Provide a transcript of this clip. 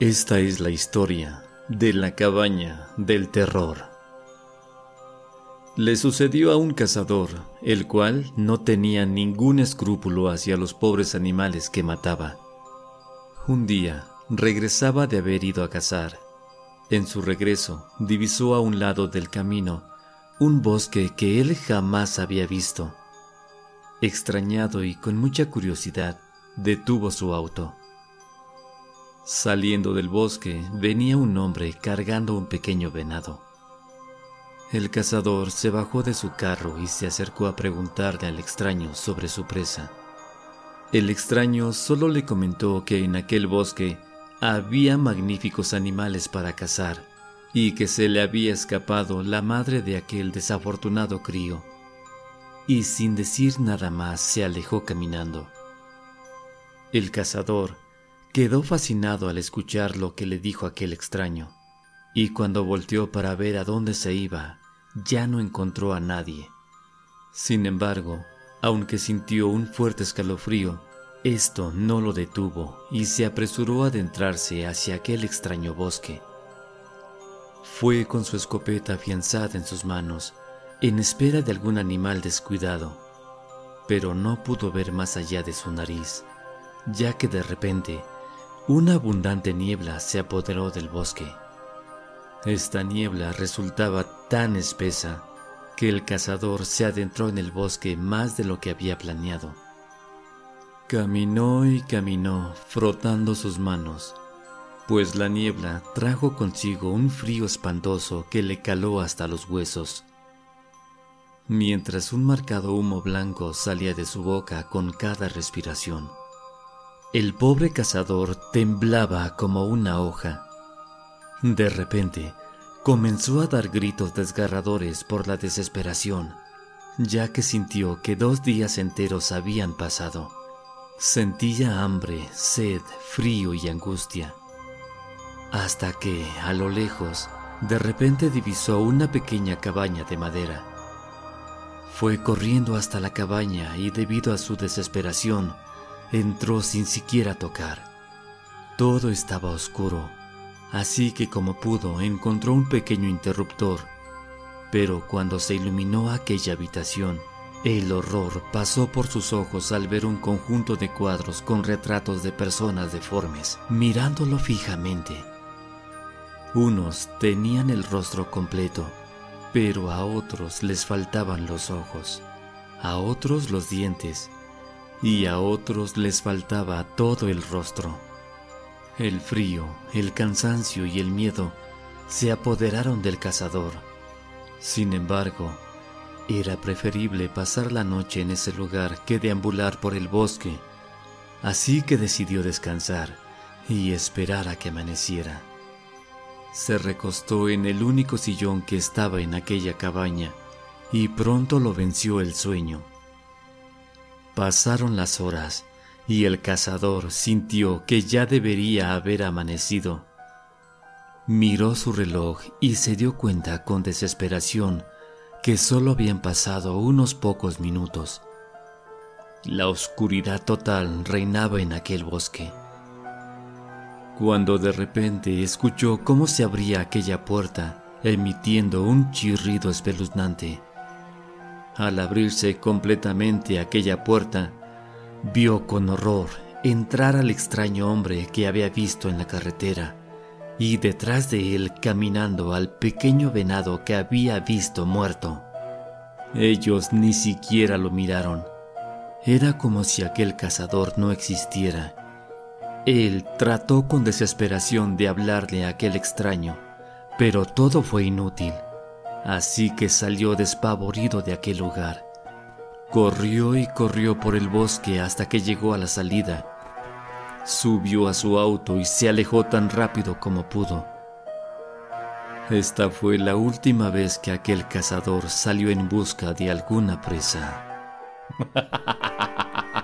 Esta es la historia de la cabaña del terror. Le sucedió a un cazador, el cual no tenía ningún escrúpulo hacia los pobres animales que mataba. Un día regresaba de haber ido a cazar. En su regreso divisó a un lado del camino un bosque que él jamás había visto. Extrañado y con mucha curiosidad, detuvo su auto. Saliendo del bosque venía un hombre cargando un pequeño venado. El cazador se bajó de su carro y se acercó a preguntarle al extraño sobre su presa. El extraño solo le comentó que en aquel bosque había magníficos animales para cazar y que se le había escapado la madre de aquel desafortunado crío. Y sin decir nada más se alejó caminando. El cazador Quedó fascinado al escuchar lo que le dijo aquel extraño, y cuando volteó para ver a dónde se iba, ya no encontró a nadie. Sin embargo, aunque sintió un fuerte escalofrío, esto no lo detuvo y se apresuró a adentrarse hacia aquel extraño bosque. Fue con su escopeta afianzada en sus manos, en espera de algún animal descuidado, pero no pudo ver más allá de su nariz, ya que de repente una abundante niebla se apoderó del bosque. Esta niebla resultaba tan espesa que el cazador se adentró en el bosque más de lo que había planeado. Caminó y caminó frotando sus manos, pues la niebla trajo consigo un frío espantoso que le caló hasta los huesos. Mientras un marcado humo blanco salía de su boca con cada respiración. El pobre cazador temblaba como una hoja. De repente, comenzó a dar gritos desgarradores por la desesperación, ya que sintió que dos días enteros habían pasado. Sentía hambre, sed, frío y angustia. Hasta que, a lo lejos, de repente divisó una pequeña cabaña de madera. Fue corriendo hasta la cabaña y debido a su desesperación, entró sin siquiera tocar. Todo estaba oscuro, así que como pudo encontró un pequeño interruptor, pero cuando se iluminó aquella habitación, el horror pasó por sus ojos al ver un conjunto de cuadros con retratos de personas deformes, mirándolo fijamente. Unos tenían el rostro completo, pero a otros les faltaban los ojos, a otros los dientes y a otros les faltaba todo el rostro. El frío, el cansancio y el miedo se apoderaron del cazador. Sin embargo, era preferible pasar la noche en ese lugar que deambular por el bosque, así que decidió descansar y esperar a que amaneciera. Se recostó en el único sillón que estaba en aquella cabaña y pronto lo venció el sueño. Pasaron las horas y el cazador sintió que ya debería haber amanecido. Miró su reloj y se dio cuenta con desesperación que solo habían pasado unos pocos minutos. La oscuridad total reinaba en aquel bosque. Cuando de repente escuchó cómo se abría aquella puerta, emitiendo un chirrido espeluznante. Al abrirse completamente aquella puerta, vio con horror entrar al extraño hombre que había visto en la carretera y detrás de él caminando al pequeño venado que había visto muerto. Ellos ni siquiera lo miraron. Era como si aquel cazador no existiera. Él trató con desesperación de hablarle a aquel extraño, pero todo fue inútil. Así que salió despavorido de aquel lugar. Corrió y corrió por el bosque hasta que llegó a la salida. Subió a su auto y se alejó tan rápido como pudo. Esta fue la última vez que aquel cazador salió en busca de alguna presa.